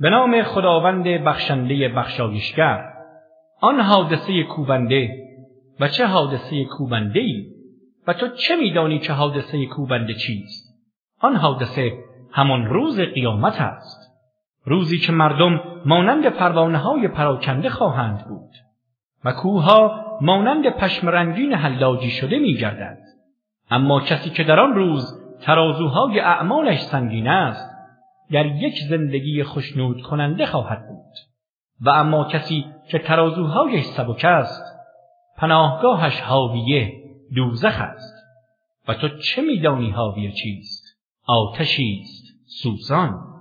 به نام خداوند بخشنده بخشایشگر. آن حادثه کوبنده. و چه حادثه کوبنده ای و تو چه میدانی که حادثه کوبنده چیست؟ آن حادثه همان روز قیامت است. روزی که مردم مانند پروانه های پراکنده خواهند بود. و کوها مانند پشم رنگین حلاجی شده میگردند اما کسی که در آن روز ترازوهای اعمالش سنگین است در یک زندگی خشنود کننده خواهد بود. و اما کسی که ترازوهایش سبک است پناهگاهش حاویه دوزخ است. و تو چه میدانی حاویه چیست؟ آتشی است سوزان.